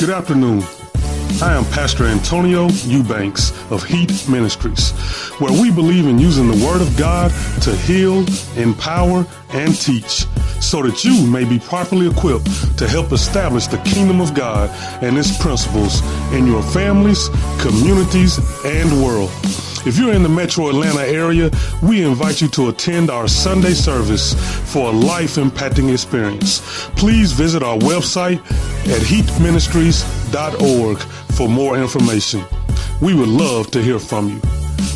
Good afternoon. I am Pastor Antonio Eubanks of Heat Ministries, where we believe in using the Word of God to heal, empower, and teach so that you may be properly equipped to help establish the kingdom of God and its principles in your families, communities, and world. If you're in the metro Atlanta area, we invite you to attend our Sunday service for a life impacting experience. Please visit our website at heatministries.org for more information. We would love to hear from you.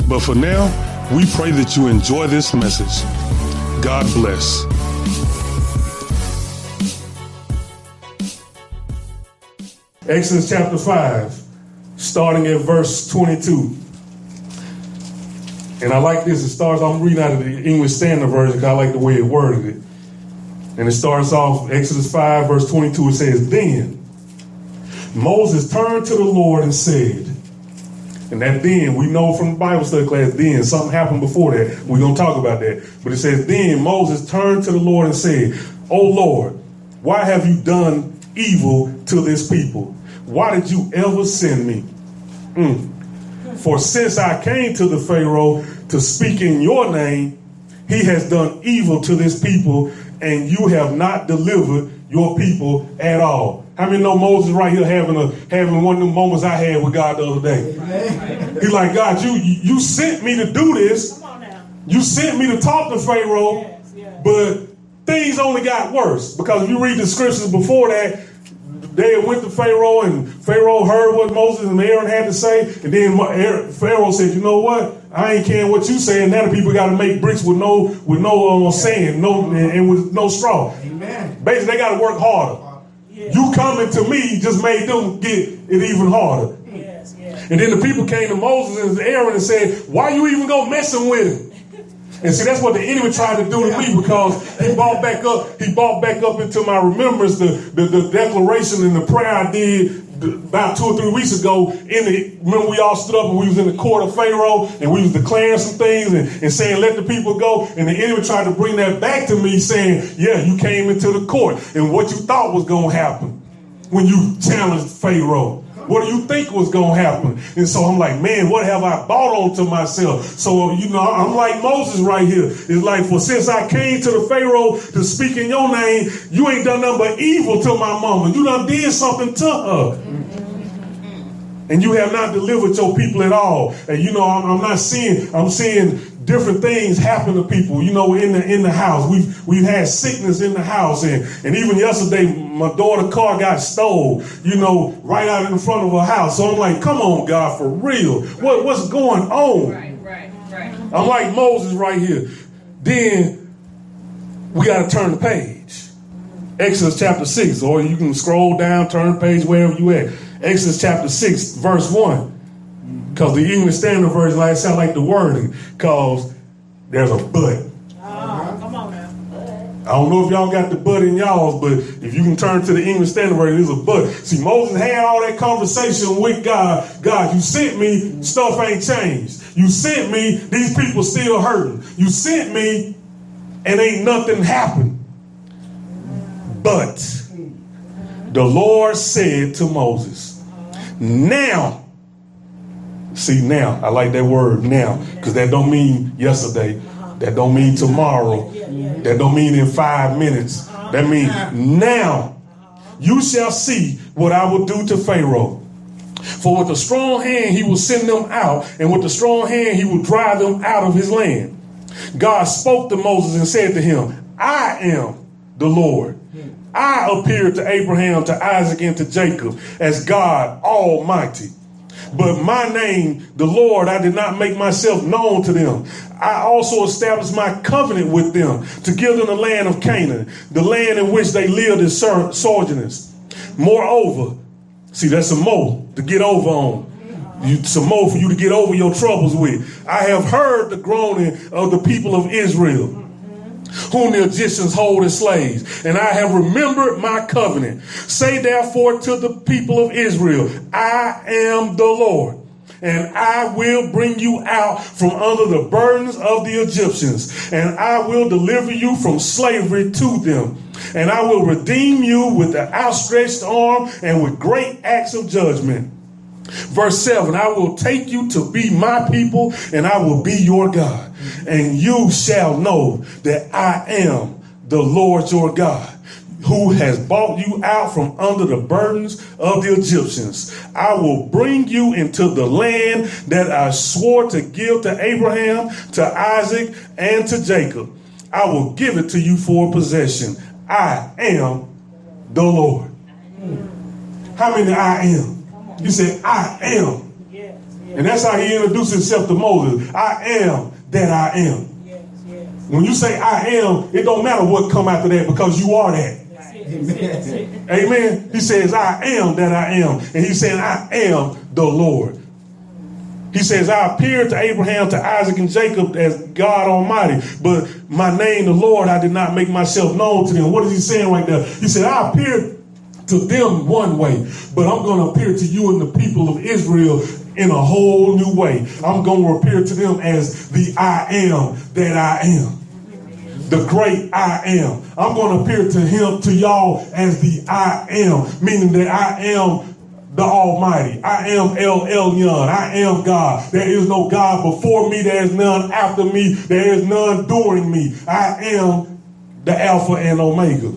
But for now, we pray that you enjoy this message. God bless. Exodus chapter 5, starting at verse 22. And I like this. It starts, I'm reading out of the English Standard Version because I like the way it worded it. And it starts off, Exodus 5, verse 22. It says, Then Moses turned to the Lord and said, and that then, we know from the Bible study class, then something happened before that. We're going to talk about that. But it says, Then Moses turned to the Lord and said, O Lord, why have you done evil to this people? Why did you ever send me? Mm. For since I came to the Pharaoh to speak in your name, he has done evil to this people, and you have not delivered your people at all. How many know Moses right here having a having one of the moments I had with God the other day? He's like, God, you you sent me to do this. You sent me to talk to Pharaoh, yes, yes. but things only got worse. Because if you read the scriptures before that, they went to Pharaoh, and Pharaoh heard what Moses and Aaron had to say. And then Pharaoh said, "You know what? I ain't caring what you saying. Now the people got to make bricks with no with no uh, sand, no and with no straw. Amen. Basically, they got to work harder. Yes. You coming to me just made them get it even harder. Yes, yes. And then the people came to Moses and Aaron and said, "Why you even go messing with him?" And see, that's what the enemy tried to do to me because he brought back up, he brought back up into my remembrance the, the, the declaration and the prayer I did about two or three weeks ago in the remember we all stood up and we was in the court of Pharaoh and we was declaring some things and, and saying let the people go. And the enemy tried to bring that back to me saying yeah you came into the court and what you thought was going to happen when you challenged Pharaoh what do you think was going to happen? And so I'm like, man, what have I bought onto myself? So, you know, I'm like Moses right here. It's like, for since I came to the Pharaoh to speak in your name, you ain't done nothing but evil to my mama. You done did something to her and you have not delivered your people at all. And you know, I'm, I'm, not seeing, I'm seeing different things happen to people, you know, in the in the house. We've we've had sickness in the house, and and even yesterday my daughter's car got stole, you know, right out in front of her house. So I'm like, come on, God, for real. What what's going on? Right, right, right. I'm like Moses right here. Then we got to turn the page. Exodus chapter 6, or you can scroll down, turn the page wherever you at. Exodus chapter 6, verse 1. Because the English Standard Version like sound like the wording, because there's a but. Oh, come on now. I don't know if y'all got the but in y'all's, but if you can turn to the English Standard Version, there's a but. See, Moses had all that conversation with God. God, you sent me, stuff ain't changed. You sent me, these people still hurting. You sent me, and ain't nothing happened. But the Lord said to Moses, Now See now, I like that word now, because that don't mean yesterday. That don't mean tomorrow. That don't mean in five minutes. That means now you shall see what I will do to Pharaoh. For with a strong hand he will send them out, and with a strong hand he will drive them out of his land. God spoke to Moses and said to him, I am the Lord. I appeared to Abraham, to Isaac, and to Jacob as God Almighty. But my name, the Lord, I did not make myself known to them. I also established my covenant with them to give them the land of Canaan, the land in which they lived as sojourners. Moreover, see, that's some more to get over on. You, some more for you to get over your troubles with. I have heard the groaning of the people of Israel whom the Egyptians hold as slaves. And I have remembered my covenant. Say therefore to the people of Israel, I am the Lord. And I will bring you out from under the burdens of the Egyptians, and I will deliver you from slavery to them. And I will redeem you with the outstretched arm and with great acts of judgment. Verse 7 I will take you to be my people, and I will be your God. And you shall know that I am the Lord your God who has brought you out from under the burdens of the Egyptians. I will bring you into the land that I swore to give to Abraham, to Isaac, and to Jacob. I will give it to you for possession. I am the Lord. How many I am? He said, I am. And that's how he introduced himself to Moses. I am that I am. When you say I am, it don't matter what come after that because you are that. Amen. Amen. He says, I am that I am. And he said, I am the Lord. He says, I appeared to Abraham, to Isaac, and Jacob as God Almighty, but my name, the Lord, I did not make myself known to them. What is he saying right there? He said, I appeared to them one way, but I'm going to appear to you and the people of Israel in a whole new way. I'm going to appear to them as the I am that I am the great I am. I'm going to appear to him, to y'all as the I am, meaning that I am the Almighty. I am El Elyon. I am God. There is no God before me. There is none after me. There is none during me. I am the Alpha and Omega.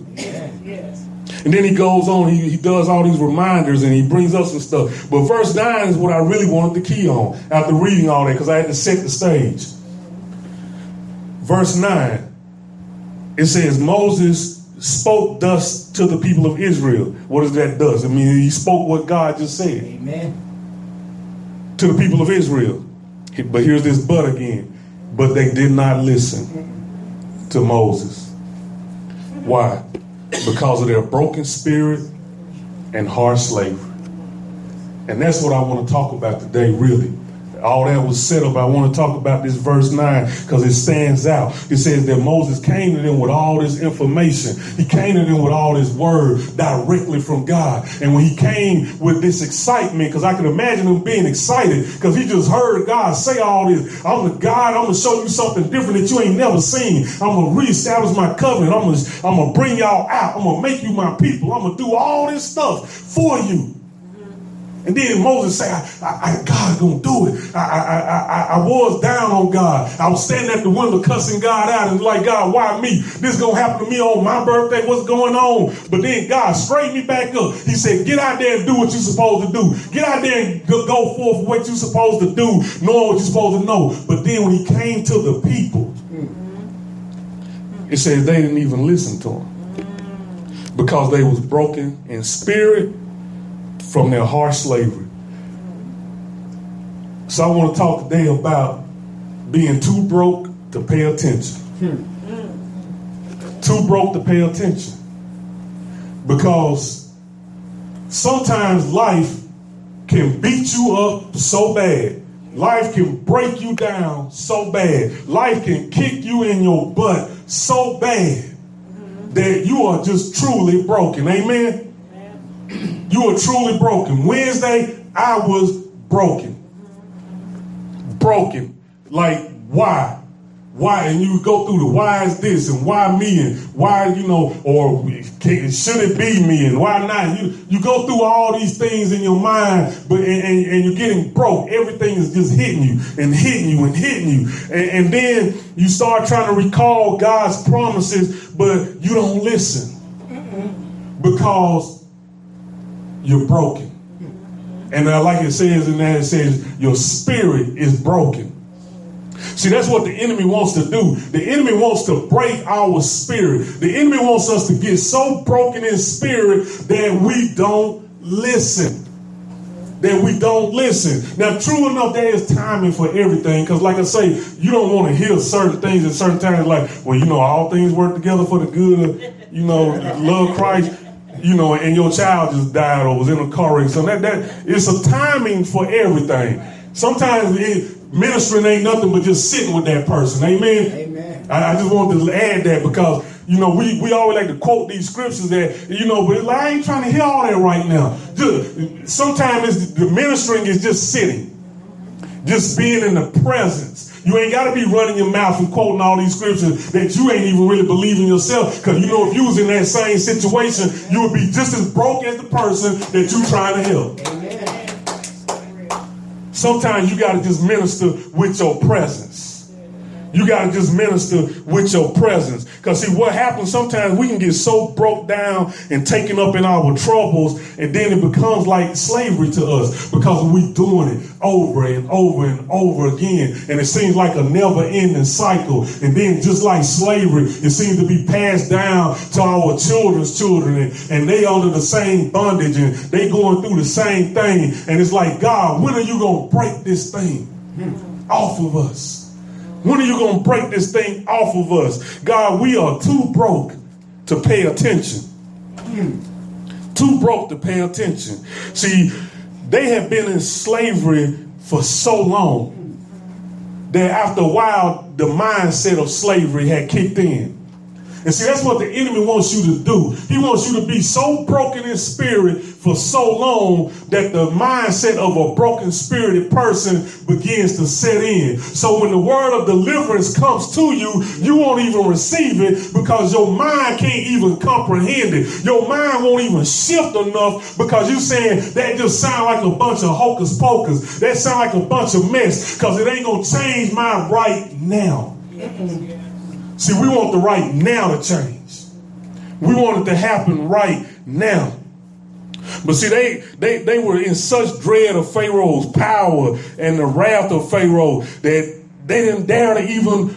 Yes. And then he goes on, he, he does all these reminders and he brings up some stuff. But verse 9 is what I really wanted to key on after reading all that because I had to set the stage. Verse 9 it says Moses spoke thus to the people of Israel. What does that does? I mean, he spoke what God just said. Amen. To the people of Israel. But here's this but again. But they did not listen to Moses. Why? Because of their broken spirit and harsh slavery. And that's what I want to talk about today, really all that was set up. I want to talk about this verse 9 because it stands out. It says that Moses came to them with all this information. He came to them with all this word directly from God. And when he came with this excitement, because I can imagine him being excited because he just heard God say all this. I'm the God, I'm going to show you something different that you ain't never seen. I'm going to reestablish my covenant. I'm going to, I'm going to bring y'all out. I'm going to make you my people. I'm going to do all this stuff for you. And then Moses said, I, I, God's gonna do it. I, I, I, I was down on God. I was standing at the window cussing God out and like, God, why me? This gonna happen to me on my birthday. What's going on? But then God straightened me back up. He said, get out there and do what you're supposed to do. Get out there and go forth what you're supposed to do, knowing what you're supposed to know. But then when he came to the people, it says they didn't even listen to him because they was broken in spirit from their harsh slavery. So I want to talk today about being too broke to pay attention. Hmm. Too broke to pay attention. Because sometimes life can beat you up so bad. Life can break you down so bad. Life can kick you in your butt so bad that you are just truly broken. Amen. You are truly broken. Wednesday, I was broken. Broken. Like, why? Why? And you go through the why is this and why me and why, you know, or should it be me and why not? You you go through all these things in your mind, but and, and, and you're getting broke. Everything is just hitting you and hitting you and hitting you. And, and then you start trying to recall God's promises, but you don't listen. Because you're broken. And I like it says in there, it says, your spirit is broken. See, that's what the enemy wants to do. The enemy wants to break our spirit. The enemy wants us to get so broken in spirit that we don't listen. That we don't listen. Now, true enough, there is timing for everything. Because, like I say, you don't want to hear certain things at certain times. Like, well, you know, all things work together for the good of, you know, love Christ you know, and your child just died or was in a car wreck. So that that it's a timing for everything. Sometimes it, ministering ain't nothing but just sitting with that person. Amen. Amen. I, I just wanted to add that because you know we, we always like to quote these scriptures that you know, but like, I ain't trying to hear all that right now. Just, sometimes the ministering is just sitting, just being in the presence You ain't got to be running your mouth and quoting all these scriptures that you ain't even really believing yourself. Because you know, if you was in that same situation, you would be just as broke as the person that you trying to help. Amen. Sometimes you got to just minister with your presence. You got to just minister with your presence. Because, see, what happens sometimes we can get so broke down and taken up in our troubles, and then it becomes like slavery to us because we're doing it over and over and over again. And it seems like a never ending cycle. And then, just like slavery, it seems to be passed down to our children's children, and, and they under the same bondage and they going through the same thing. And it's like, God, when are you going to break this thing off of us? When are you going to break this thing off of us? God, we are too broke to pay attention. Too broke to pay attention. See, they have been in slavery for so long that after a while, the mindset of slavery had kicked in. And see, that's what the enemy wants you to do. He wants you to be so broken in spirit for so long that the mindset of a broken spirited person begins to set in. So when the word of deliverance comes to you, you won't even receive it because your mind can't even comprehend it. Your mind won't even shift enough because you're saying that just sound like a bunch of hocus pocus. That sound like a bunch of mess because it ain't going to change my right now. See, we want the right now to change. We want it to happen right now. But see, they, they, they were in such dread of Pharaoh's power and the wrath of Pharaoh that they didn't dare to even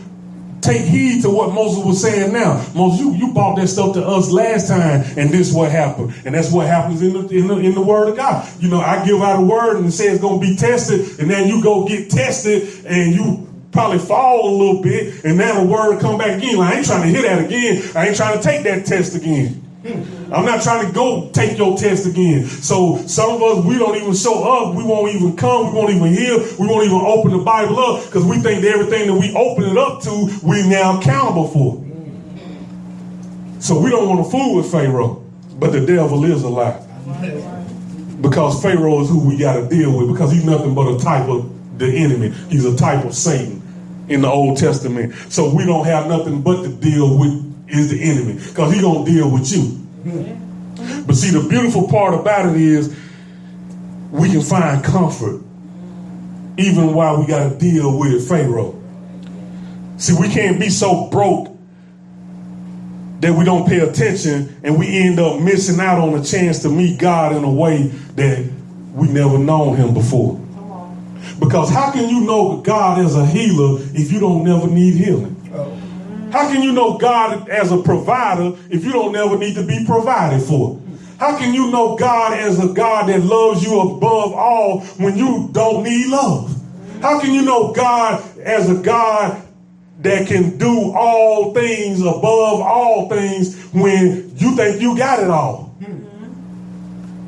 take heed to what Moses was saying now. Moses, you, you brought that stuff to us last time, and this what happened. And that's what happens in the, in the, in the word of God. You know, I give out a word and it says it's going to be tested, and then you go get tested, and you probably fall a little bit, and now the word come back again. Like, I ain't trying to hear that again. I ain't trying to take that test again. I'm not trying to go take your test again. So some of us, we don't even show up. We won't even come. We won't even hear. We won't even open the Bible up because we think that everything that we open it up to, we now accountable for. So we don't want to fool with Pharaoh, but the devil is a lie. Because Pharaoh is who we got to deal with because he's nothing but a type of the enemy. He's a type of Satan in the Old Testament. So we don't have nothing but to deal with is the enemy because he gonna deal with you. But see, the beautiful part about it is we can find comfort even while we got to deal with Pharaoh. See, we can't be so broke that we don't pay attention and we end up missing out on a chance to meet God in a way that we never known him before. Because how can you know God as a healer if you don't never need healing? How can you know God as a provider if you don't never need to be provided for? How can you know God as a God that loves you above all when you don't need love? How can you know God as a God that can do all things above all things when you think you got it all?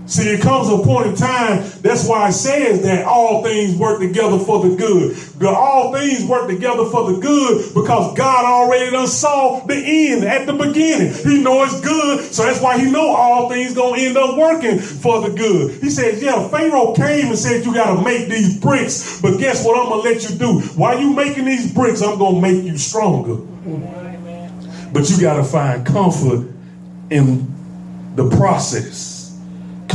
See, it comes a point in time, that's why it says that all things work together for the good. But all things work together for the good because God already done saw the end at the beginning. He know it's good, so that's why he know all things gonna end up working for the good. He says, yeah, Pharaoh came and said you gotta make these bricks, but guess what I'm gonna let you do? While you making these bricks, I'm gonna make you stronger. But you gotta find comfort in the process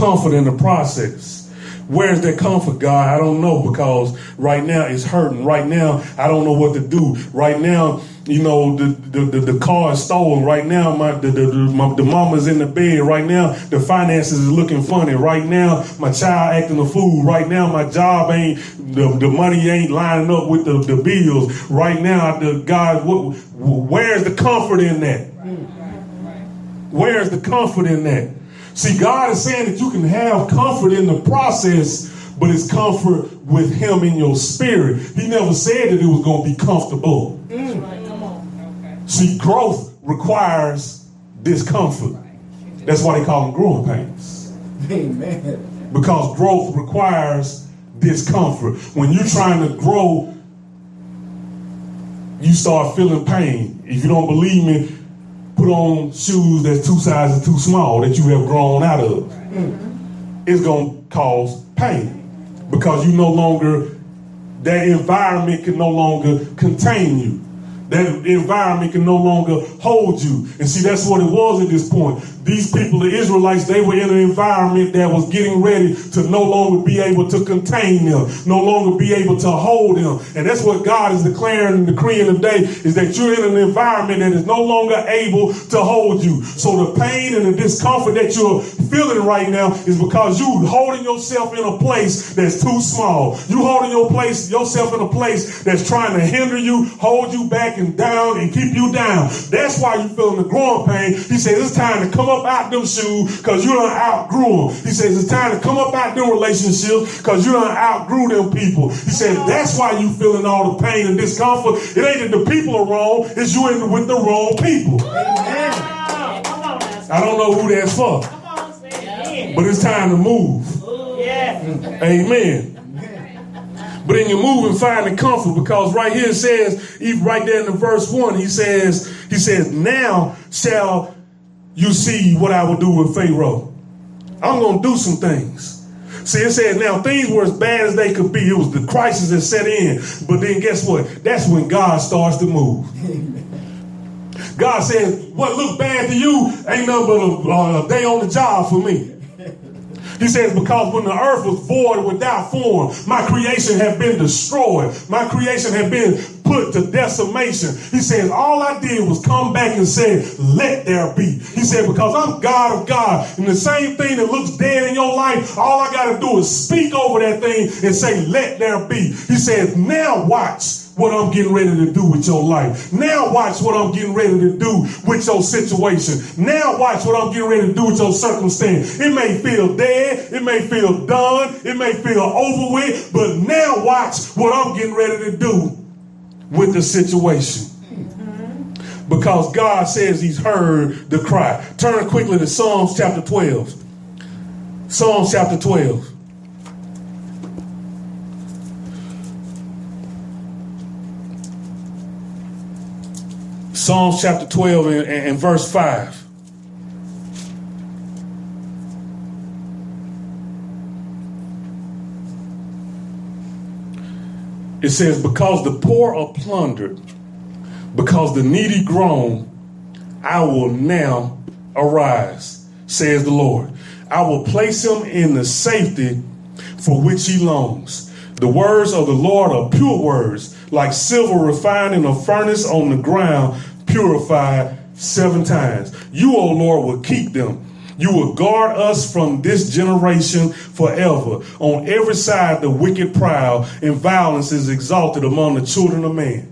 comfort in the process. Where's that comfort, God? I don't know because right now it's hurting. Right now, I don't know what to do. Right now, you know, the, the, the, the car is stolen. Right now, my the, the, my, the mama's in the bed. Right now, the finances is looking funny. Right now, my child acting a fool. Right now, my job ain't, the, the money ain't lining up with the, the bills. Right now, the God, what, where's the comfort in that? Where's the comfort in that? See, God is saying that you can have comfort in the process, but it's comfort with Him in your spirit. He never said that it was going to be comfortable. Mm. See, growth requires discomfort. That's why they call them growing pains. Amen. Because growth requires discomfort. When you're trying to grow, you start feeling pain. If you don't believe me, put on shoes that's two sizes too small that you have grown out of. Mm-hmm. It's going to cause pain because you no longer that environment can no longer contain you. That environment can no longer hold you. And see, that's what it was at this point. These people, the Israelites, they were in an environment that was getting ready to no longer be able to contain them, no longer be able to hold them. And that's what God is declaring and decreeing today is that you're in an environment that is no longer able to hold you. So the pain and the discomfort that you're feeling right now is because you're holding yourself in a place that's too small. You're holding your place, yourself in a place that's trying to hinder you, hold you back and down and keep you down. That's why you're feeling the growing pain. He says it's time to come up out them shoes because you done outgrew them. He says it's time to come up out them relationships because you done outgrew them people. He says that's why you feeling all the pain and discomfort. It ain't that the people are wrong, it's you in with the wrong people. Amen. I don't know who that's for, but it's time to move. Yeah. Amen. But in your moving, finding comfort, because right here it says, even right there in the verse one, he says, he says, now shall you see what I will do with Pharaoh. I'm gonna do some things. See, it says now things were as bad as they could be. It was the crisis that set in. But then guess what? That's when God starts to move. God says, what looked bad to you ain't nothing but a, uh, a day on the job for me. He says, because when the earth was void without form, my creation had been destroyed. My creation had been put to decimation. He says, all I did was come back and say, let there be. He said, because I'm God of God. And the same thing that looks dead in your life, all I got to do is speak over that thing and say, let there be. He says, now watch what I'm getting ready to do with your life. Now watch what I'm getting ready to do with your situation. Now watch what I'm getting ready to do with your circumstance. It may feel dead, it may feel done, it may feel over with, but now watch what I'm getting ready to do with the situation. Because God says he's heard the cry. Turn quickly to Psalms chapter 12. Psalms chapter 12. Psalms chapter 12 and, and, verse 5. It says, Because the poor are plundered, because the needy groan, I will now arise, says the Lord. I will place him in the safety for which he longs. The words of the Lord are pure words, like silver refined in a furnace on the ground, purified seven times. You, O Lord, will keep them. You will guard us from this generation forever. On every side, the wicked prowl and violence is exalted among the children of man.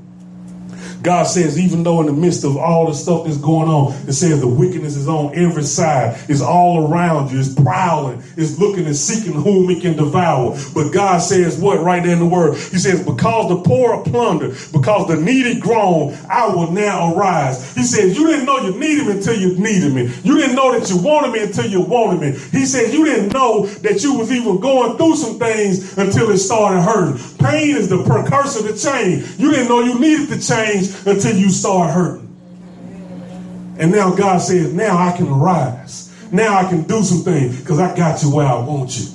God says, even though in the midst of all the stuff that's going on, it says the wickedness is on every side. It's all around you. It's prowling. It's looking and seeking whom it can devour. But God says what right there in the word? He says, because the poor are plundered, because the needy groan, I will now arise. He says, you didn't know you needed me until you needed me. You didn't know that you wanted me until you wanted me. He says, you didn't know that you was even going through some things until it started hurting. Pain is the precursor to change. You didn't know you needed to change until you start hurting. And now God says, now I can arise. Now I can do some things because I got you where I want you.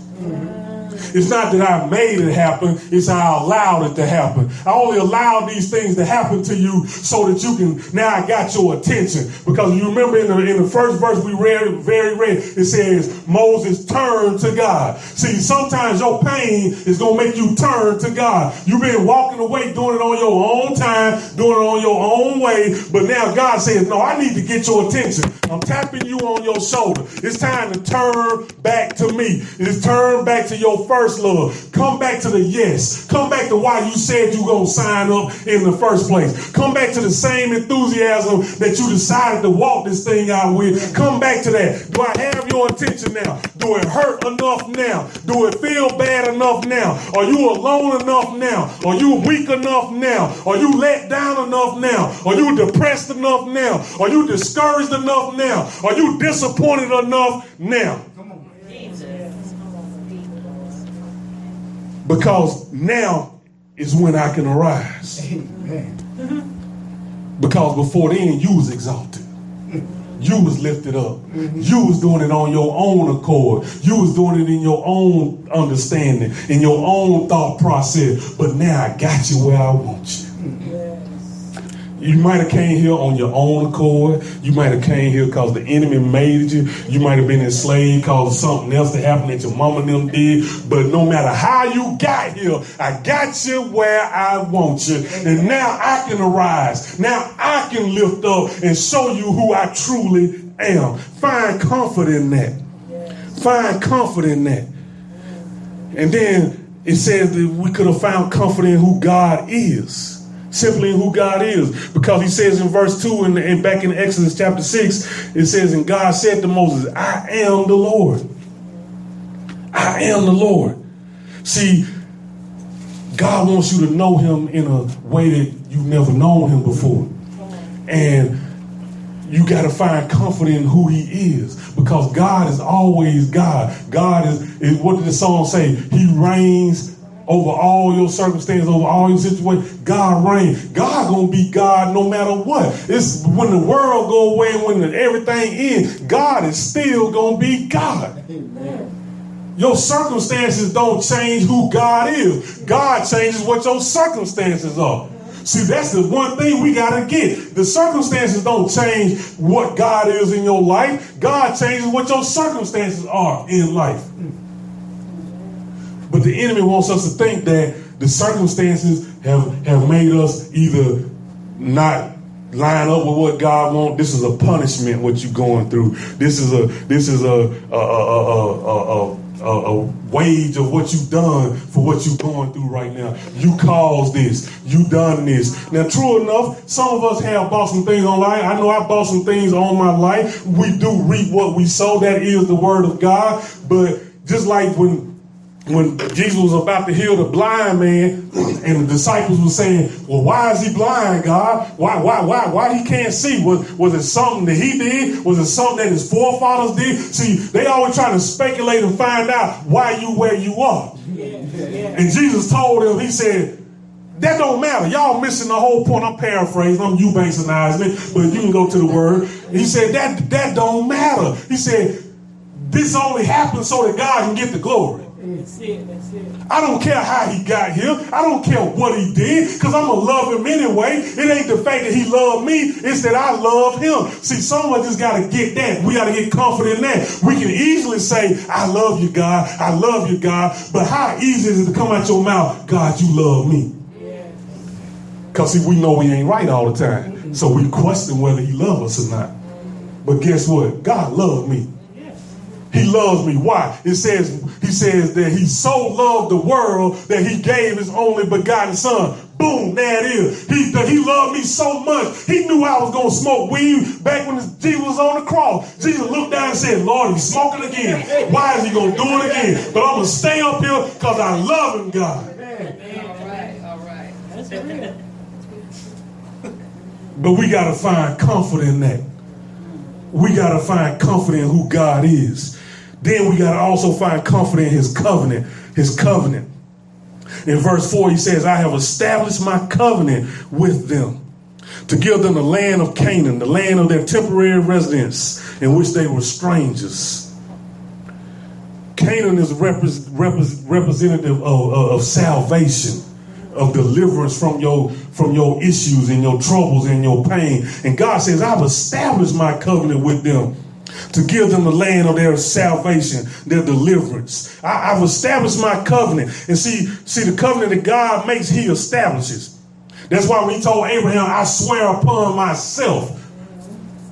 It's not that I made it happen, it's I allowed it to happen. I only allowed these things to happen to you so that you can, now I got your attention. Because you remember in the, in the first verse we read, very read, it says, Moses turned to God. See, sometimes your pain is going to make you turn to God. You've been walking away doing it on your own time, doing it on your own way, but now God says, no, I need to get your attention. I'm tapping you on your shoulder. It's time to turn back to me. It's turn back to your first first love. Come back to the yes. Come back to why you said you to sign up in the first place. Come back to the same enthusiasm that you decided to walk this thing out with. Come back to that. Do I have your attention now? Do it hurt enough now? Do it feel bad enough now? Are you alone enough now? Are you weak enough now? Are you let down enough now? Are you depressed enough now? Are you discouraged enough now? Are you disappointed enough now? Because now is when I can arise. Amen. Because before then, you was exalted. You was lifted up. Mm-hmm. You was doing it on your own accord. You was doing it in your own understanding, in your own thought process. But now I got you where I want you. You might have came here on your own accord. You might have came here because the enemy made you. You might have been enslaved because something else that happened that your mama and them did. But no matter how you got here, I got you where I want you. And now I can arise. Now I can lift up and show you who I truly am. Find comfort in that. Find comfort in that. And then it says that we could have found comfort in who God is simply who God is. Because he says in verse 2 and, and back in Exodus chapter 6, it says, And God said to Moses, I am the Lord. I am the Lord. See, God wants you to know him in a way that you've never known him before. And you got to find comfort in who he is because God is always God. God is, is what did the song say? He reigns over all your circumstances, over all your situations. God reigns. God gonna be God no matter what. It's when the world go away and when everything ends, God is still gonna be God. Amen. Your circumstances don't change who God is. God changes what your circumstances are. See, that's the one thing we got to get. The circumstances don't change what God is in your life. God changes what your circumstances are in life. The enemy wants us to think that the circumstances have, have made us either not line up with what God wants. This is a punishment what you're going through. This is a this is a a, a, a, a wage of what you've done for what you're going through right now. You caused this. You done this. Now, true enough, some of us have bought some things online. I know I bought some things on my life. We do reap what we sow. That is the word of God. But just like when when Jesus was about to heal the blind man, and the disciples were saying, "Well, why is he blind, God? Why, why, why, why he can't see? Was was it something that he did? Was it something that his forefathers did? See, they always trying to speculate and find out why you where you are." Yeah, yeah. And Jesus told them, He said. That don't matter. Y'all missing the whole point. I'm paraphrasing. I'm Eubanksonizing it, but you can go to the word. He said that that don't matter. He said this only happens so that God can get the glory. That's it, that's it. I don't care how he got here. I don't care what he did because I'm going to love him anyway. It ain't the fact that he loved me, it's that I love him. See, someone just got to get that. We got to get confident in that. We can easily say, I love you, God. I love you, God. But how easy is it to come out your mouth, God, you love me? Because, see, we know we ain't right all the time. Mm-hmm. So we question whether he loves us or not. But guess what? God loved me. He loves me. Why? It says, he says that he so loved the world that he gave his only begotten son. Boom, there it is. He, he loved me so much. He knew I was going to smoke weed back when Jesus was on the cross. Jesus looked down and said, Lord, he's smoking again. Why is he going to do it again? But I'm going to stay up here because I love him, God. All right, all right. But we got to find comfort in that. We got to find comfort in who God is. Then we got to also find comfort in his covenant. His covenant. In verse 4, he says, I have established my covenant with them to give them the land of Canaan, the land of their temporary residence, in which they were strangers. Canaan is representative of, of, of, salvation, of deliverance from your, from your issues and your troubles and your pain. And God says, I've established my covenant with them to give them the land of their salvation, their deliverance. I, have established my covenant. And see, see, the covenant that God makes, he establishes. That's why when he told Abraham, I swear upon myself.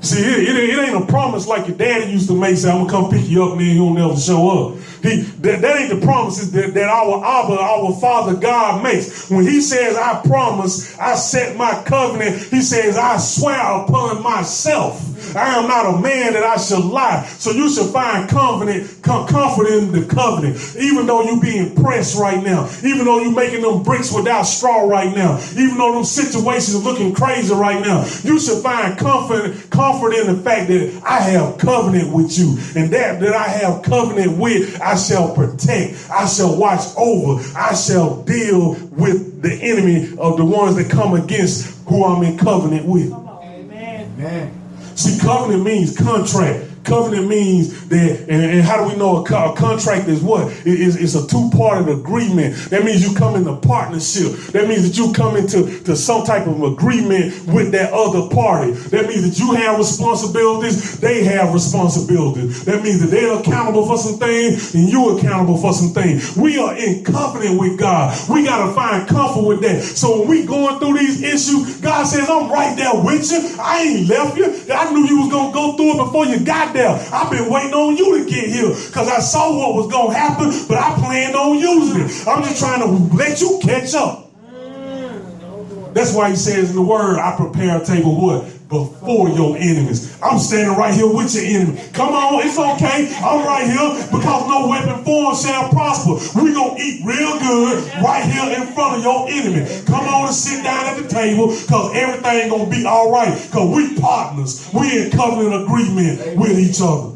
See, it, it, it ain't a promise like your daddy used to make, say, I'm gonna come pick you up, man, he'll never show up. That, that ain't the promises that, that our Abba, our Father God makes. When He says, I promise, I set my covenant, He says, I swear upon myself. I am not a man that I should lie. So you should find confident, comfort in the covenant. Even though you being pressed right now, even though you're making them bricks without straw right now, even though them situations are looking crazy right now, you should find comfort, comfort in the fact that I have covenant with you. And that that I have covenant with, I shall protect. I shall watch over. I shall deal with the enemy of the ones that come against who I'm in covenant with. Amen. Amen. See, covenant means contract. Covenant means that, and, and how do we know a, co- a contract is what? It is, it's a two-parted agreement. That means you come into partnership. That means that you come into to some type of agreement with that other party. That means that you have responsibilities, they have responsibilities. That means that they're accountable for some things and you're accountable for some things. We are in covenant with God. We got to find comfort with that. So when we going through these issues, God says, I'm right there with you. I ain't left you. I knew you was to go through it before you got there. I've been waiting on you to get here because I saw what was going to happen, but I planned on using it. I'm just trying to let you catch up. Mm, oh, That's why he says in the word, I prepare a table what? Before your enemies. I'm standing right here with your enemy. Come on, it's okay. I'm right here because no weapon formed shall prosper. We're going to eat real good right here in front of your enemy. Come on and sit down at the table because everything going to be all right because we partners. We in covenant agreement with each other.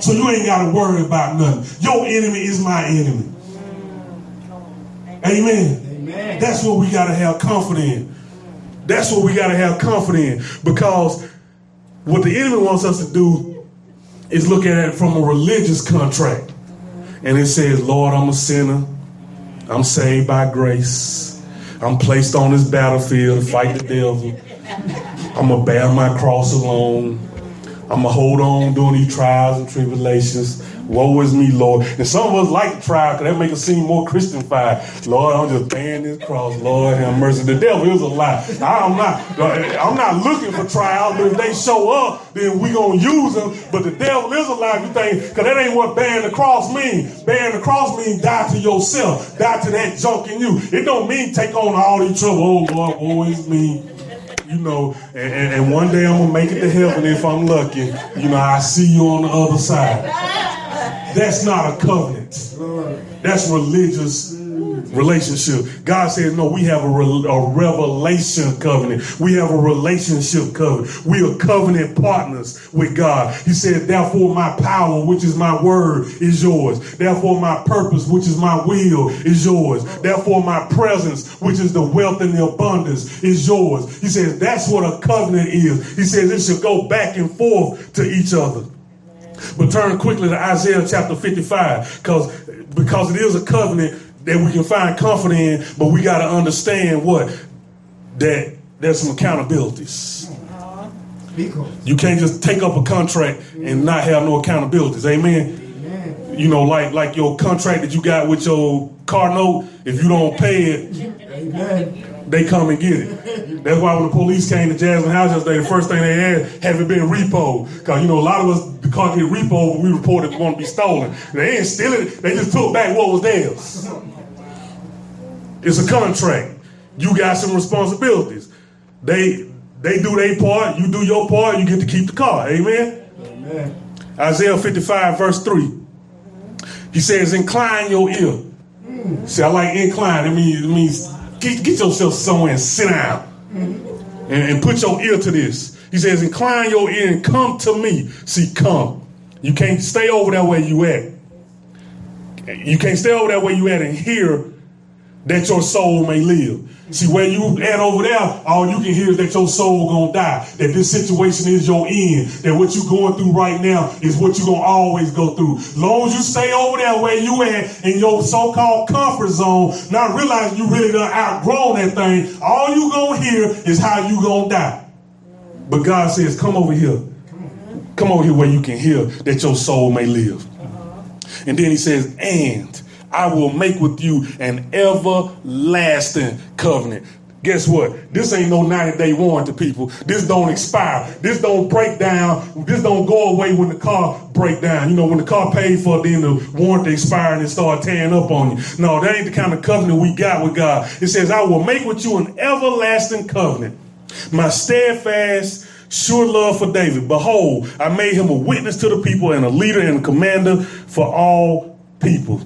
So you ain't got to worry about nothing. Your enemy is my enemy. Amen. Amen. That's what we got to have confidence in. That's what we got to have confidence in because what the enemy wants us to do is look at it from a religious contract. And it says, Lord, I'm a sinner. I'm saved by grace. I'm placed on this battlefield to fight the devil. I'm going to bear my cross alone. I'm going to hold on during these trials and tribulations. Woe is me, Lord. And some of us like trial because that make us seem more Christian-fied. Lord, I'm just bearing this cross. Lord, have mercy. The devil is a lie. I'm not, uh, I'm not looking for trials, but if they show up, then we gonna use them. But the devil is a lie. You think, because that ain't what bearing the cross means. Bearing the cross means die to yourself, die to that junk in you. It don't mean take on all these trouble. Oh Lord, woe is me you know, and, and, and, one day I'm gonna make it to heaven if I'm lucky. You know, I see you on the other side. That's not a covenant. That's religious relationship. God said, no, we have a, re- a revelation covenant. We have a relationship covenant. We are covenant partners with God. He said, therefore my power, which is my word, is yours. Therefore my purpose, which is my will, is yours. Therefore my presence, which is the wealth and the abundance, is yours. He says, that's what a covenant is. He says it should go back and forth to each other. But turn quickly to Isaiah chapter 55 because because it is a covenant that we can find comfort in, but we got to understand what that there's some accountabilities. Uh-huh. You can't just take up a contract and not have no accountabilities. Amen. Amen. You know, like like your contract that you got with your car note, if you don't pay it, Amen. They come and get it. That's why when the police came to Jasmine House yesterday, the first thing they asked, have it been repo? Because, you know, a lot of us, the car get repo, when we reported it's going to be stolen. They ain't steal it, they just took back what was theirs. It's a contract. You got some responsibilities. They they do their part, you do your part, you get to keep the car. Amen. Amen. Isaiah 55, verse 3. He says, Incline your ear. See, I like incline. It means, it means get, get yourself somewhere and sit down mm. and, and put your ear to this. He says, Incline your ear and come to me. See, come. You can't stay over that way you at. You can't stay over that way you at and hear that your soul may live. See, where you at over there, all you can hear is that your soul gonna die. That this situation is your end. That what you going through right now is what you gonna always go through. Long as you stay over there where you at in your so-called comfort zone, not realizing you really done outgrown that thing, all you gonna hear is how you gonna die. But God says, come over here. Come over here where you can hear that your soul may live. And then he says, and I will make with you an everlasting covenant. Guess what? This ain't no 90 day warranty, to people. This don't expire. This don't break down. This don't go away when the car break down. You know, when the car paid for, then the warranty expire and it start tearing up on you. No, that ain't the kind of covenant we got with God. It says, I will make with you an everlasting covenant. My steadfast, sure love for David. Behold, I made him a witness to the people and a leader and a commander for all people.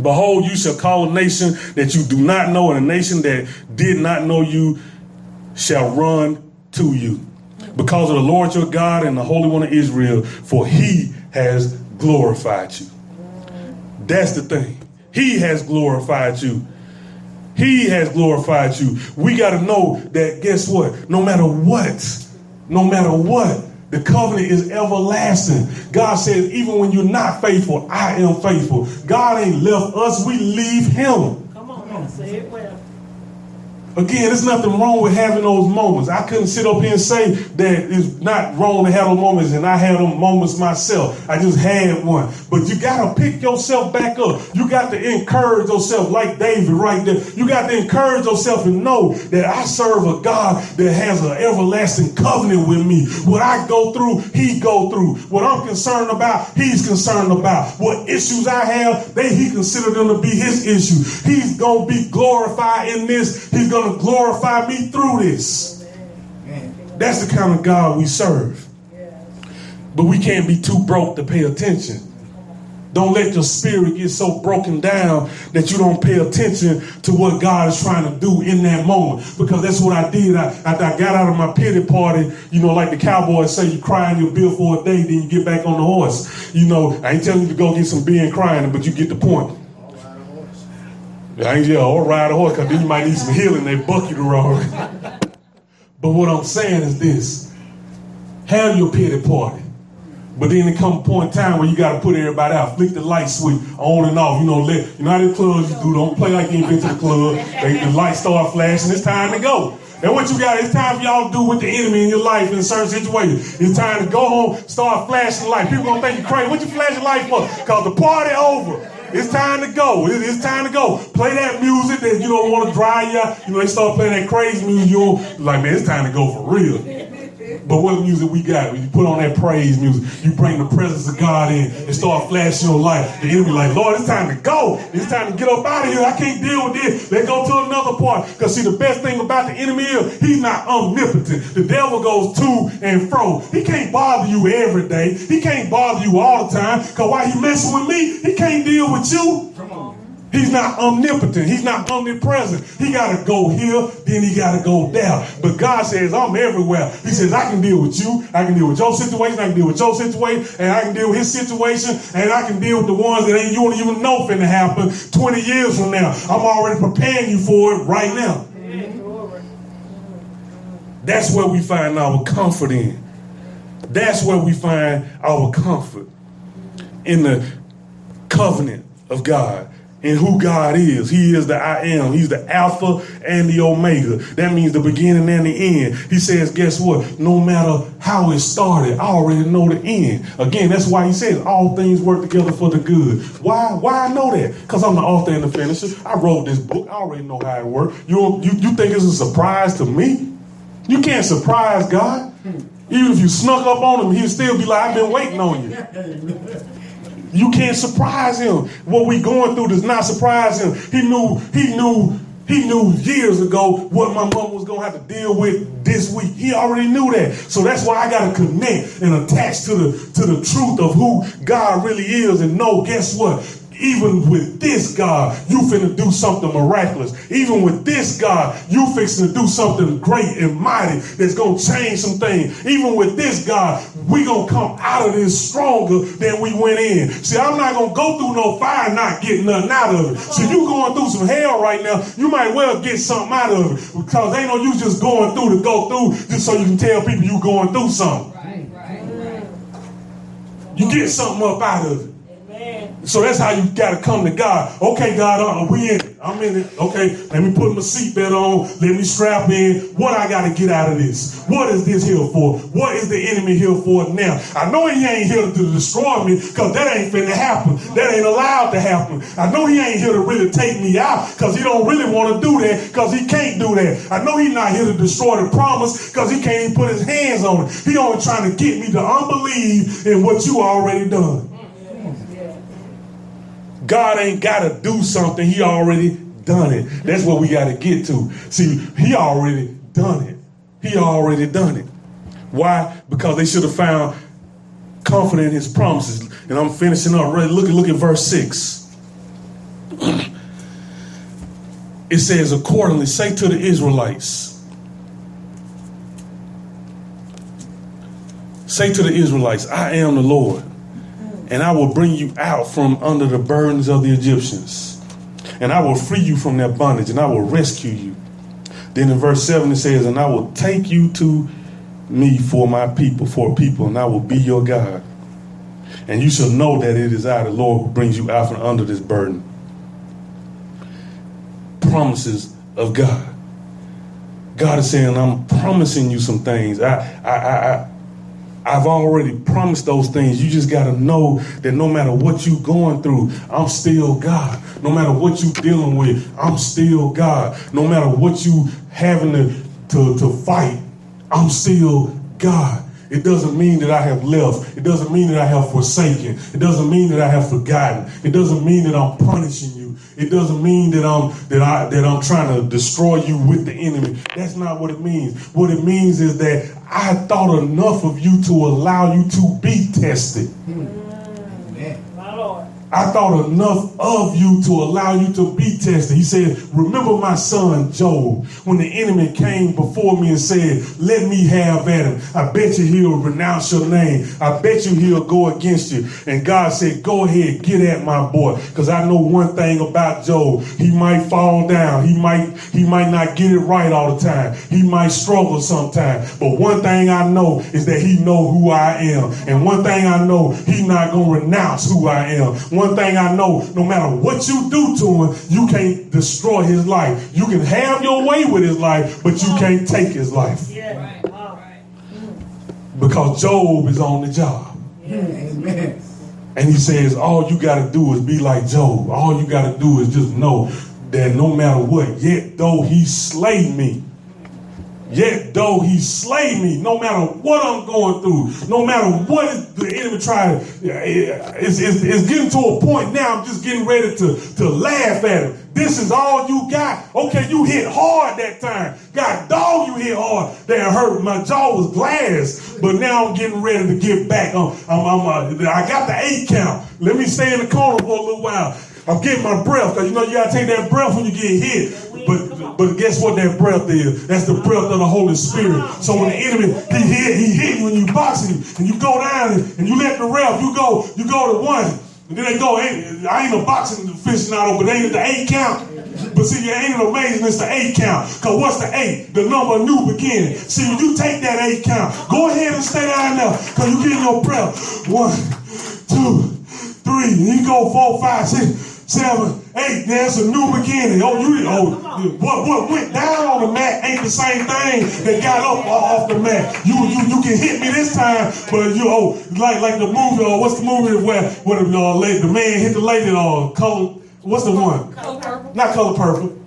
Behold, you shall call a nation that you do not know, and a nation that did not know you shall run to you. Because of the Lord your God and the Holy One of Israel, for he has glorified you. That's the thing. He has glorified you. He has glorified you. We got to know that, guess what? No matter what, no matter what. The covenant is everlasting. God says, even when you're not faithful, I am faithful. God ain't left us, we leave him. Come on, say it well. Again, there's nothing wrong with having those moments. I couldn't sit up here and say that it's not wrong to have those moments, and I had them moments myself. I just had one. But you got to pick yourself back up. You got to encourage yourself, like David right there. You got to encourage yourself and know that I serve a God that has an everlasting covenant with me. What I go through, He go through. What I'm concerned about, He's concerned about. What issues I have, they He consider them to be His issue. He's gonna be glorified in this. He's gonna going to glorify me through this. That's the kind of God we serve. But we can't be too broke to pay attention. Don't let your spirit get so broken down that you don't pay attention to what God is trying to do in that moment. Because that's what I did. I, after I got out of my pity party, you know, like the cowboys say, you cry in your bill for a day, then you get back on the horse. You know, I ain't telling you to go get some beer and crying, but you get the point. I ain't yeah, or ride a horse, because then you might need some healing. They buck you the wrong But what I'm saying is this have your pity party. But then there come a point in time where you got to put everybody out, flick the light switch on and off. You know, let you know how the clubs you do. Don't play like you ain't been to the club. They, the lights start flashing. It's time to go. And what you got, it's time for y'all to do with the enemy in your life in certain situations. It's time to go home, start flashing light. People gonna think you crazy. What you flashing light for? Cause the party over. It's time to go. It's time to go. Play that music that you don't want to dry you. You know, they start playing that crazy music. You like, man, it's time to go for real. But what music we got? When you put on that praise music. You bring the presence of God in and start flashing your light. The enemy like, Lord, it's time to go. It's time to get up out of here. I can't deal with this. Let's go to another part. Because see, the best thing about the enemy is he's not omnipotent. The devil goes to and fro. He can't bother you every day. He can't bother you all the time. Because while he messing with me, he can't deal with you. He's not omnipotent. He's not omnipresent. He got to go here, then he got to go there. But God says, I'm everywhere. He says, I can deal with you. I can deal with your situation. I can deal with your situation. And I can deal with his situation. And I can deal with the ones that ain't, you don't even know finna happen 20 years from now. I'm already preparing you for it right now. That's where we find our comfort in. That's where we find our comfort in the covenant of God in who God is. He is the I am. He's the Alpha and the Omega. That means the beginning and the end. He says, guess what? No matter how it started, I already know the end. Again, that's why he says all things work together for the good. Why? Why I know that? Because I'm the author and the finisher. I wrote this book. I already know how it works. You, you, you think it's a surprise to me? You can't surprise God. Even if you snuck up on him, he'll still be like, I've been waiting on you. You can't surprise him. What we going through does not surprise him. He knew, he knew, he knew years ago what my mom was gonna have to deal with this week. He already knew that. So that's why I gotta connect and attach to the to the truth of who God really is and know, guess what? Even with this God, you finna do something miraculous. Even with this God, you fixing to do something great and mighty that's gonna change some things. Even with this God, we gonna come out of this stronger than we went in. See, I'm not gonna go through no fire not getting nothing out of it. So you going through some hell right now, you might well get something out of it because ain't no you just going through to go through just so you can tell people you going through something. Right, right, right. You get something up out of it. So that's how you got to come to God. Okay, God, uh, we in it. I'm in it. Okay, let me put my seatbelt on. Let me strap in. What I got to get out of this? What is this here for? What is the enemy here for now? I know he ain't here to destroy me because that ain't finna happen. That ain't allowed to happen. I know he ain't here to really take me out because he don't really want to do that because he can't do that. I know he's not here to destroy the promise because he can't even put his hands on it. He only trying to get me to unbelieve in what you already done. God ain't got to do something. He already done it. That's what we got to get to. See, he already done it. He already done it. Why? Because they should have found comfort in his promises. And I'm finishing up. Look at look at verse 6. It says, accordingly, say to the Israelites, say to the Israelites, I am the Lord and I will bring you out from under the burdens of the Egyptians. And I will free you from their bondage, and I will rescue you. Then in verse 7 it says, And I will take you to me for my people, for people, and I will be your God. And you shall know that it is I, the Lord, who brings you out from under this burden. Promises of God. God is saying, I'm promising you some things. I, I, I, I I've already promised those things. You just got to know that no matter what you're going through, I'm still God. No matter what you're dealing with, I'm still God. No matter what you having to, to, to fight, I'm still God. It doesn't mean that I have left. It doesn't mean that I have forsaken. It doesn't mean that I have forgotten. It doesn't mean that I'm punishing you. It doesn't mean that I'm that I that I'm trying to destroy you with the enemy. That's not what it means. What it means is that I thought enough of you to allow you to be tested. Amen. I thought enough of you to allow you to be tested. He said, Remember my son Job when the enemy came before me and said, Let me have at him. I bet you he'll renounce your name. I bet you he'll go against you. And God said, Go ahead, get at my boy. Because I know one thing about Job. He might fall down. He might, he might not get it right all the time. He might struggle sometimes. But one thing I know is that he know who I am. And one thing I know, he not gonna renounce who I am. One thing I know, no matter what you do to him, you can't destroy his life. You can have your way with his life, but you can't take his life. Yeah. Right. Wow. Right. Because Job is on the job. Amen. And he says, all you got to do is be like Job. All you got to do is just know that no matter what, yet though he slay me, yet though he slay me, no matter what I'm going through, no matter what the enemy try to, it's, it's, it's getting to a point now, I'm just getting ready to, to laugh at him. This is all you got. Okay, you hit hard that time. God, dog, you hit hard. That hurt. My jaw was glass, but now I'm getting ready to get back. I'm, I'm, I'm, uh, I got the eight count. Let me stay in the corner for a little while. I'm getting my breath because you know you gotta take that breath when you get hit. But guess what that breath is? That's the breath of the Holy Spirit. So when the enemy he hit he hit when you boxing and you go down and, you let the ref you go you go to one and then they go ain't, I ain't a boxing aficionado but ain't it the eight count. But see, it ain't it amazing? It's the eight count. Because what's the eight? The number of new beginning. See, when you take that eight count, go ahead and stay down there because you getting your breath. One, two, three. And you go four, five, six, seven, eight. There's a new beginning. Oh, you oh, what what went down on the mat ain't the same thing that got up off the mat. You you you can hit me this time, but you oh like like the movie or what's the movie where where the uh, lady, the man hit the lady or color what's the one? Color purple. Not color purple.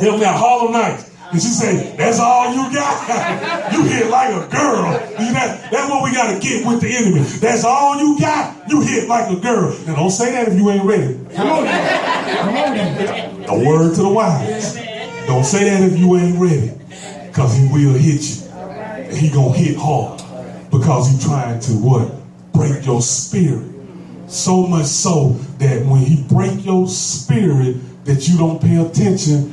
Me out, Harlem Nights. And she said, that's all you got. you hit like a girl. You know, that's what we got to get with the enemy. That's all you got. You hit like a girl. Now don't say that if you ain't ready. Come on now. Come on now. A word to the wise. Don't say that if you ain't ready. Because he will hit you. And he gonna hit hard. Because he trying to what? Break your spirit. So much so that when he break your spirit, that you don't pay attention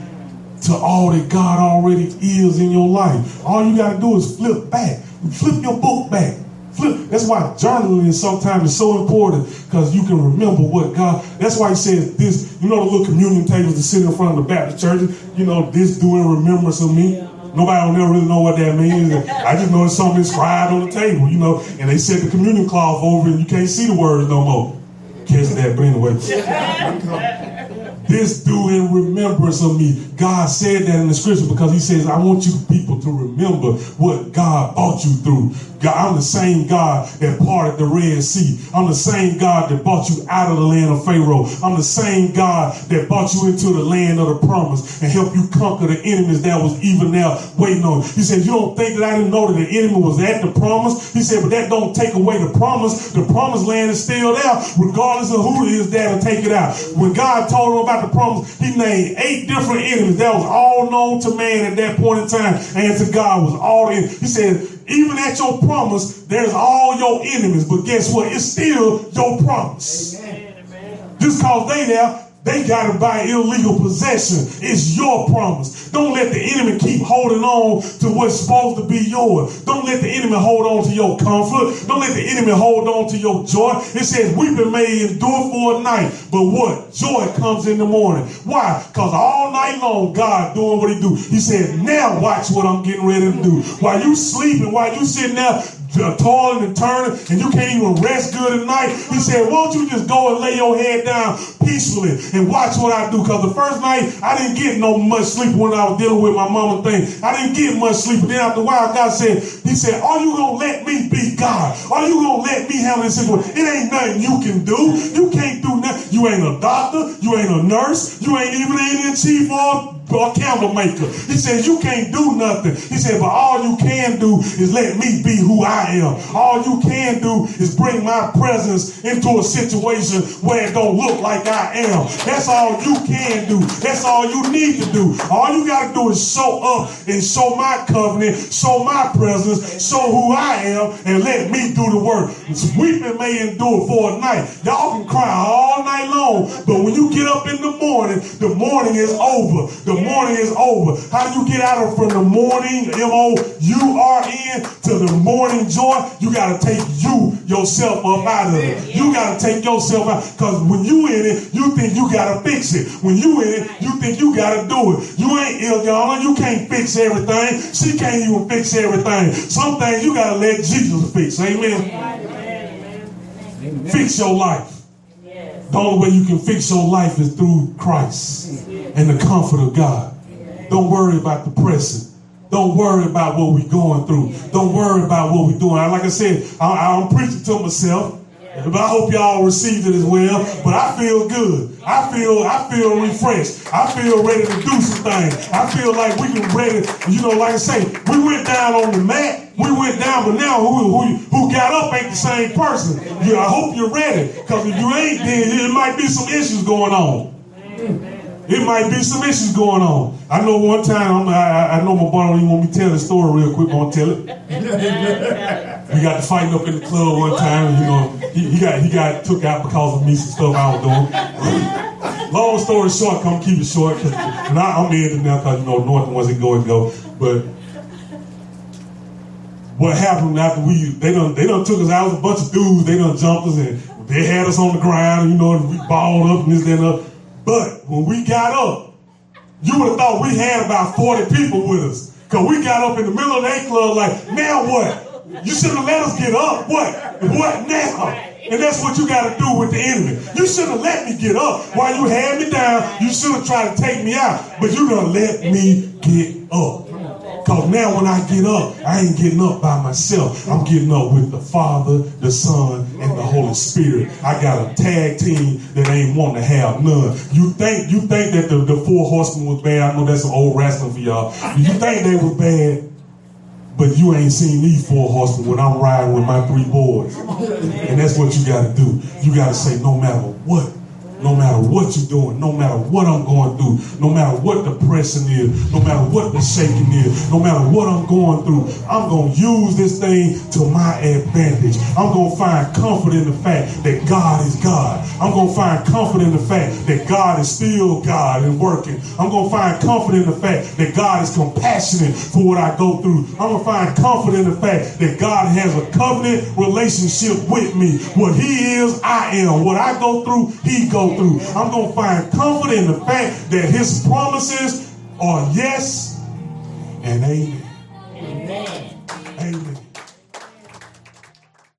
to all that God already is in your life. All you got to do is flip back. Flip your book back. Flip. That's why journaling sometimes is so important because you can remember what God. That's why He says this. You know the little communion tables that sit in front of the Baptist churches. You know this doing remembrance of me. Nobody will never really know what that means. I just know it's something inscribed on the table. You know, and they set the communion cloth over, and you can't see the words no more. Catch that, but anyway. This do in remembrance of me. God said that in the scripture because he says, I want you people to remember what God brought you through. God, I'm the same God that parted the Red Sea. I'm the same God that brought you out of the land of Pharaoh. I'm the same God that brought you into the land of the promise and helped you conquer the enemies that was even now waiting on. you. He said, You don't think that I didn't know that the enemy was at the promise? He said, But that don't take away the promise. The promised land is still there, regardless of who it is there to take it out. When God told him about the promise, he named eight different enemies that was all known to man at that point in time and to God was all in. He said, even at your promise, there's all your enemies, but guess what? It's still your promise. Amen. Amen. Just cause they there they got it by illegal possession. It's your promise. Don't let the enemy keep holding on to what's supposed to be yours. Don't let the enemy hold on to your comfort. Don't let the enemy hold on to your joy. It says, Weeping may endure for a night, but what? Joy comes in the morning. Why? Because all night long, God doing what He do. He said, Now watch what I'm getting ready to do. While you sleeping, while you sitting there toiling and turning, and you can't even rest good at night. He said, Won't you just go and lay your head down peacefully and watch what I do? Because the first night I didn't get no much sleep when I was dealing with my mama thing. I didn't get much sleep. But then after a while, God said, He said, Are you gonna let me be God? Are you gonna let me handle this situation? It ain't nothing you can do. You can't do nothing. You ain't a doctor, you ain't a nurse, you ain't even an Indian chief or a candle maker. He says, You can't do nothing. He said, But all you can do is let me be who I am. All you can do is bring my presence into a situation where it don't look like I am. That's all you can do. That's all you need to do. All you got to do is show up and show my covenant, show my presence, show who I am, and let me do the work. Weeping may endure for a night. Y'all can cry all night long, but when you get up in the morning, the morning is over. The morning is over. How do you get out of from the morning, M-O-U-R-N, to the morning joy? You got to take you, yourself up out of it. You got to take yourself out. Because when you in it, you think you got to fix it. When you in it, you think you got to do it. You ain't Iyanla. y'all. You can't fix everything. She can't even fix everything. Some things you got to let Jesus fix. Amen. Amen. Fix your life. The only way you can fix your life is through Christ and the comfort of God. Don't worry about the present. Don't worry about what we're going through. Don't worry about what we're doing. Like I said, I, am preaching to myself. But I hope y'all received it as well. But I feel good. I feel I feel refreshed. I feel ready to do some things. I feel like we can ready. You know, like I say, we went down on the mat. We went down, but now who, who, who got up ain't the same person. Yeah, I hope you're ready. Because if you ain't, then it might be some issues going on. It might be some issues going on. I know one time, I, I know my boy don't even want me to tell the story real quick. I'm to tell it. we got to fighting up in the club one time. You know, he, he, got he got took out because of me some stuff I was doing. Long story short, come keep it short. Cause, and I, I'm in it now because, you know, North wants to go and. But what happened after we, they done, they done took us out. was a bunch of dudes. They done jumped us and they had us on the ground. You know, we balled up and this, and that. But when we got up, you would have thought we had about 40 people with us. Because we got up in the middle of that club like, now what? You should have let us get up. What? What now? And that's what you got to do with the enemy. You should have let me get up. While you had me down, you should have tried to take me out. But you going to let me get up. Because now when I get up, I ain't getting up by myself. I'm getting up with the Father, the Son, and the Holy Spirit. I got a tag team that ain't want to have none. You think you think that the, the four horsemen was bad? I know that's some old wrestling for y'all. You think they were bad? But you ain't seen me four horsemen when I'm riding with my three boys. And that's what you got to do. You got to say, no matter what, no matter what you're doing, no matter what I'm going through, no matter what the pressing is, no matter what the shaking is, no matter what I'm going through, I'm going to use this thing to my advantage. I'm going to find comfort in the fact that God is God. I'm going to find comfort in the fact that God is still God and working. I'm going to find comfort in the fact that God is compassionate for what I go through. I'm going to find comfort in the fact that God has a covenant relationship with me. What He is, I am. What I go through, He goes through. I'm going to find comfort in the fact that his promises are yes and amen.